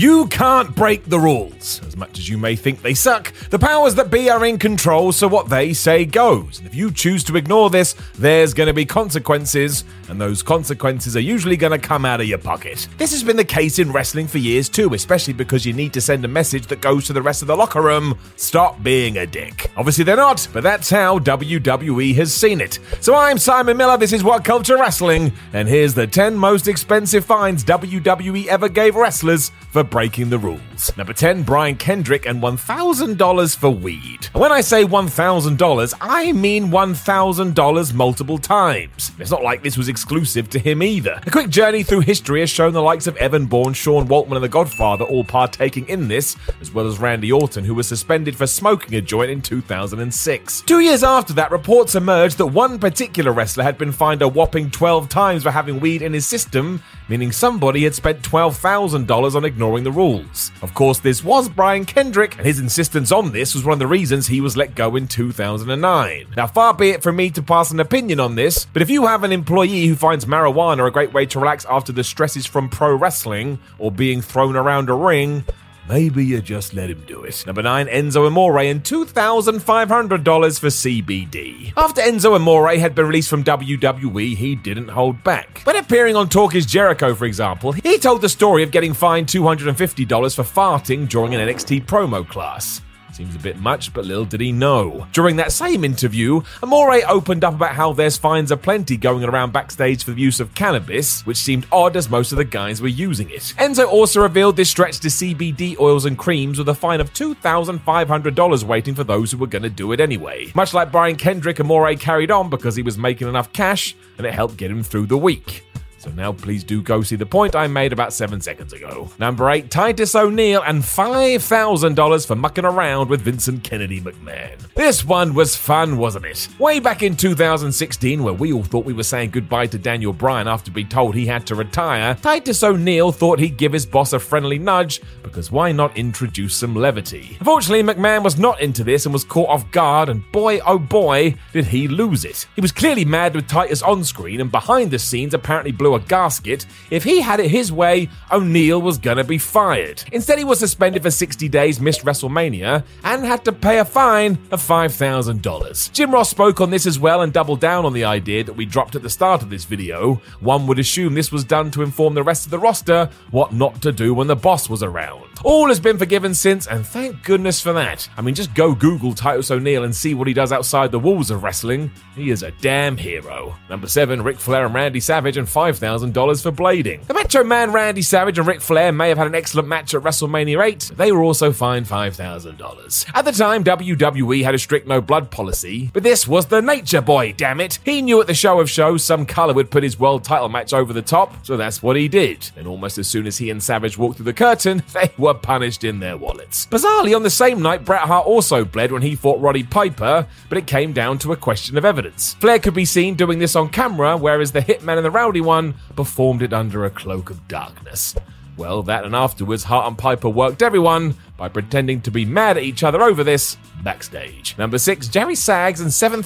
You can't break the rules. As much as you may think they suck, the powers that be are in control, so what they say goes. And if you choose to ignore this, there's going to be consequences, and those consequences are usually going to come out of your pocket. This has been the case in wrestling for years too, especially because you need to send a message that goes to the rest of the locker room stop being a dick. Obviously, they're not, but that's how WWE has seen it. So I'm Simon Miller, this is What Culture Wrestling, and here's the 10 most expensive fines WWE ever gave wrestlers for breaking the rules. Number 10, Brian Kendrick, and $1,000 for weed. When I say $1,000, I mean $1,000 multiple times. It's not like this was exclusive to him either. A quick journey through history has shown the likes of Evan Bourne, Sean Waltman, and The Godfather all partaking in this, as well as Randy Orton, who was suspended for smoking a joint in 2006. Two years after that, reports emerged that one particular wrestler had been fined a whopping 12 times for having weed in his system, meaning somebody had spent $12,000 on ignoring the rules. Of course, this was Brian Kendrick, and his insistence on this was one of the reasons he was let go in 2009. Now, far be it from me to pass an opinion on this, but if you have an employee who finds marijuana a great way to relax after the stresses from pro wrestling or being thrown around a ring, Maybe you just let him do it. Number 9, Enzo Amore and $2,500 for CBD. After Enzo Amore had been released from WWE, he didn't hold back. When appearing on Talk is Jericho, for example, he told the story of getting fined $250 for farting during an NXT promo class. Seems a bit much, but little did he know. During that same interview, Amore opened up about how there's fines aplenty going around backstage for the use of cannabis, which seemed odd as most of the guys were using it. Enzo also revealed this stretched to CBD oils and creams with a fine of $2,500 waiting for those who were going to do it anyway. Much like Brian Kendrick, Amore carried on because he was making enough cash and it helped get him through the week. So now please do go see the point I made about seven seconds ago. Number eight, Titus O'Neil and $5,000 for mucking around with Vincent Kennedy McMahon. This one was fun, wasn't it? Way back in 2016, where we all thought we were saying goodbye to Daniel Bryan after being told he had to retire, Titus O'Neil thought he'd give his boss a friendly nudge because why not introduce some levity? Unfortunately, McMahon was not into this and was caught off guard, and boy oh boy, did he lose it. He was clearly mad with Titus on screen and behind the scenes apparently blew a gasket. If he had it his way, O'Neil was gonna be fired. Instead, he was suspended for 60 days, missed WrestleMania, and had to pay a fine of $5,000. Jim Ross spoke on this as well and doubled down on the idea that we dropped at the start of this video. One would assume this was done to inform the rest of the roster what not to do when the boss was around. All has been forgiven since, and thank goodness for that. I mean, just go Google Titus O'Neil and see what he does outside the walls of wrestling. He is a damn hero. Number 7, Ric Flair and Randy Savage, and $5,000 for blading. The Macho Man Randy Savage and Ric Flair may have had an excellent match at WrestleMania 8, they were also fined $5,000. At the time, WWE had a strict no blood policy, but this was the Nature Boy, damn it. He knew at the show of shows some color would put his world title match over the top, so that's what he did. And almost as soon as he and Savage walked through the curtain, they were punished in their wallets. Bizarrely, on the same night, Bret Hart also bled when he fought Roddy Piper, but it came down to a question of evidence. Flair could be seen doing this on camera, whereas the Hitman and the Rowdy one performed it under a cloak of darkness. Well, that and afterwards, Hart and Piper worked everyone by pretending to be mad at each other over this backstage. Number six, Jerry Sags and $7,000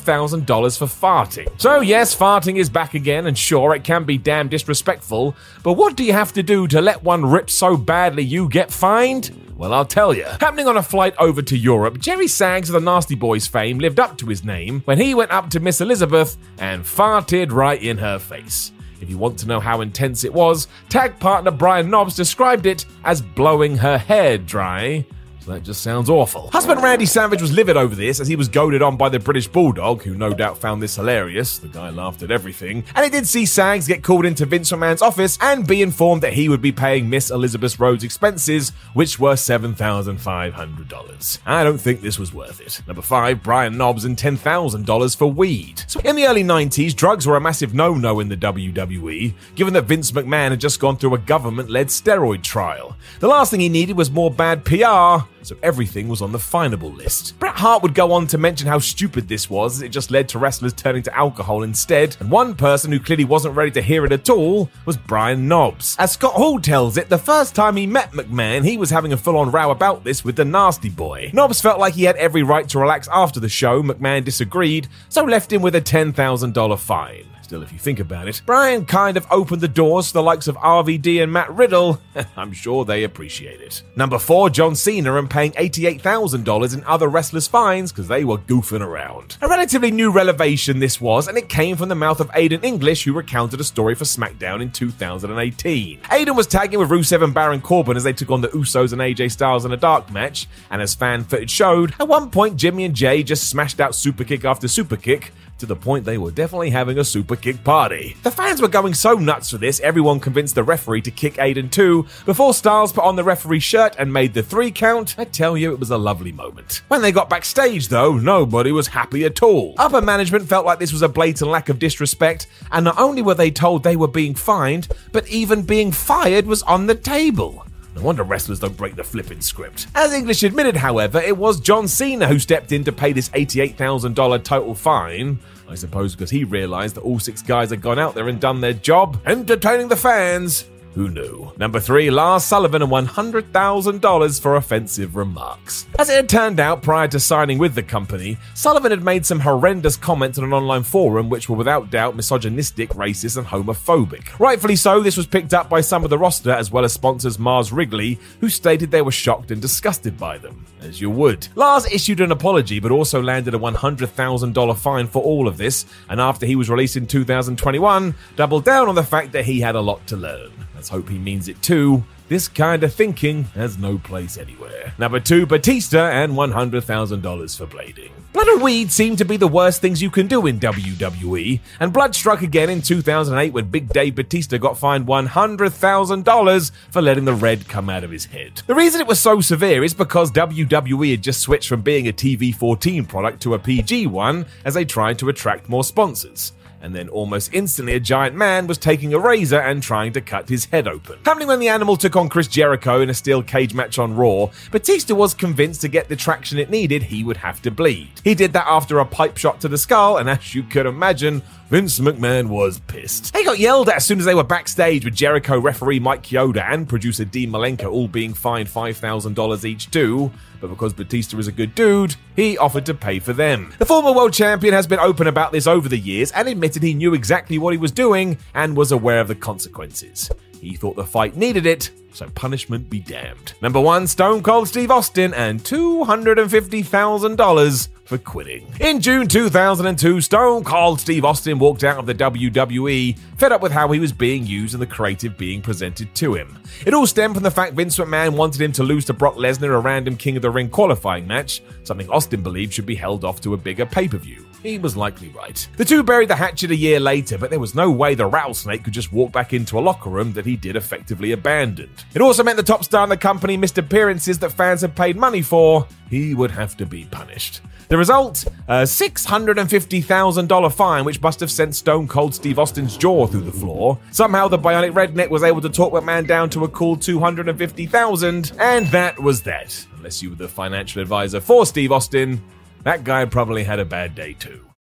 for farting. So, yes, farting is back again, and sure, it can be damn disrespectful, but what do you have to do to let one rip so badly you get fined? Well, I'll tell you. Happening on a flight over to Europe, Jerry Sags of the Nasty Boys fame lived up to his name when he went up to Miss Elizabeth and farted right in her face. If you want to know how intense it was, tag partner Brian Knobbs described it as blowing her hair dry. That just sounds awful. Husband Randy Savage was livid over this as he was goaded on by the British Bulldog, who no doubt found this hilarious. The guy laughed at everything. And it did see Sags get called into Vince McMahon's office and be informed that he would be paying Miss Elizabeth Rhodes' expenses, which were $7,500. I don't think this was worth it. Number five, Brian Knobbs and $10,000 for weed. So in the early 90s, drugs were a massive no no in the WWE, given that Vince McMahon had just gone through a government led steroid trial. The last thing he needed was more bad PR so everything was on the finable list. Bret Hart would go on to mention how stupid this was, as it just led to wrestlers turning to alcohol instead, and one person who clearly wasn't ready to hear it at all was Brian Knobbs. As Scott Hall tells it, the first time he met McMahon, he was having a full on row about this with the Nasty Boy. Knobbs felt like he had every right to relax after the show, McMahon disagreed, so left him with a $10,000 fine. Still, if you think about it, Brian kind of opened the doors to the likes of RVD and Matt Riddle. I'm sure they appreciate it. Number four, John Cena and paying $88,000 in other wrestlers' fines because they were goofing around. A relatively new revelation this was, and it came from the mouth of Aiden English, who recounted a story for SmackDown in 2018. Aiden was tagging with Rusev and Baron Corbin as they took on the Usos and AJ Styles in a dark match, and as fan footage showed, at one point Jimmy and Jay just smashed out superkick after superkick to the point they were definitely having a super kick party. The fans were going so nuts for this, everyone convinced the referee to kick Aiden too, before Styles put on the referee shirt and made the three count. I tell you, it was a lovely moment. When they got backstage, though, nobody was happy at all. Upper management felt like this was a blatant lack of disrespect, and not only were they told they were being fined, but even being fired was on the table. No wonder wrestlers don't break the flipping script. As English admitted, however, it was John Cena who stepped in to pay this $88,000 total fine. I suppose because he realised that all six guys had gone out there and done their job, entertaining the fans. Who knew? Number three, Lars Sullivan and $100,000 for offensive remarks. As it had turned out prior to signing with the company, Sullivan had made some horrendous comments on an online forum which were without doubt misogynistic, racist, and homophobic. Rightfully so, this was picked up by some of the roster as well as sponsors Mars Wrigley, who stated they were shocked and disgusted by them. As you would. Lars issued an apology but also landed a $100,000 fine for all of this, and after he was released in 2021, doubled down on the fact that he had a lot to learn. Let's hope he means it too. This kind of thinking has no place anywhere. Number two, Batista and $100,000 for blading. Blood and weed seem to be the worst things you can do in WWE, and blood struck again in 2008 when Big Dave Batista got fined $100,000 for letting the red come out of his head. The reason it was so severe is because WWE had just switched from being a TV 14 product to a PG one as they tried to attract more sponsors and then almost instantly a giant man was taking a razor and trying to cut his head open. Happening when the animal took on Chris Jericho in a steel cage match on Raw, Batista was convinced to get the traction it needed, he would have to bleed. He did that after a pipe shot to the skull, and as you could imagine, Vince McMahon was pissed. They got yelled at as soon as they were backstage with Jericho referee Mike Chioda and producer Dean Malenko all being fined $5,000 each too, but because Batista is a good dude, he offered to pay for them. The former world champion has been open about this over the years and admitted he knew exactly what he was doing and was aware of the consequences. He thought the fight needed it, so punishment be damned. Number one, Stone Cold Steve Austin and $250,000 for quitting. In June 2002, Stone Cold Steve Austin walked out of the WWE, fed up with how he was being used and the creative being presented to him. It all stemmed from the fact Vince McMahon wanted him to lose to Brock Lesnar a random King of the Ring qualifying match, something Austin believed should be held off to a bigger pay per view. He was likely right. The two buried the hatchet a year later, but there was no way the rattlesnake could just walk back into a locker room that he did effectively abandoned. It also meant the top star in the company missed appearances that fans had paid money for. He would have to be punished. The result? A $650,000 fine, which must have sent Stone Cold Steve Austin's jaw through the floor. Somehow, the bionic redneck was able to talk McMahon down to a cool 250,000, and that was that. Unless you were the financial advisor for Steve Austin, that guy probably had a bad day too.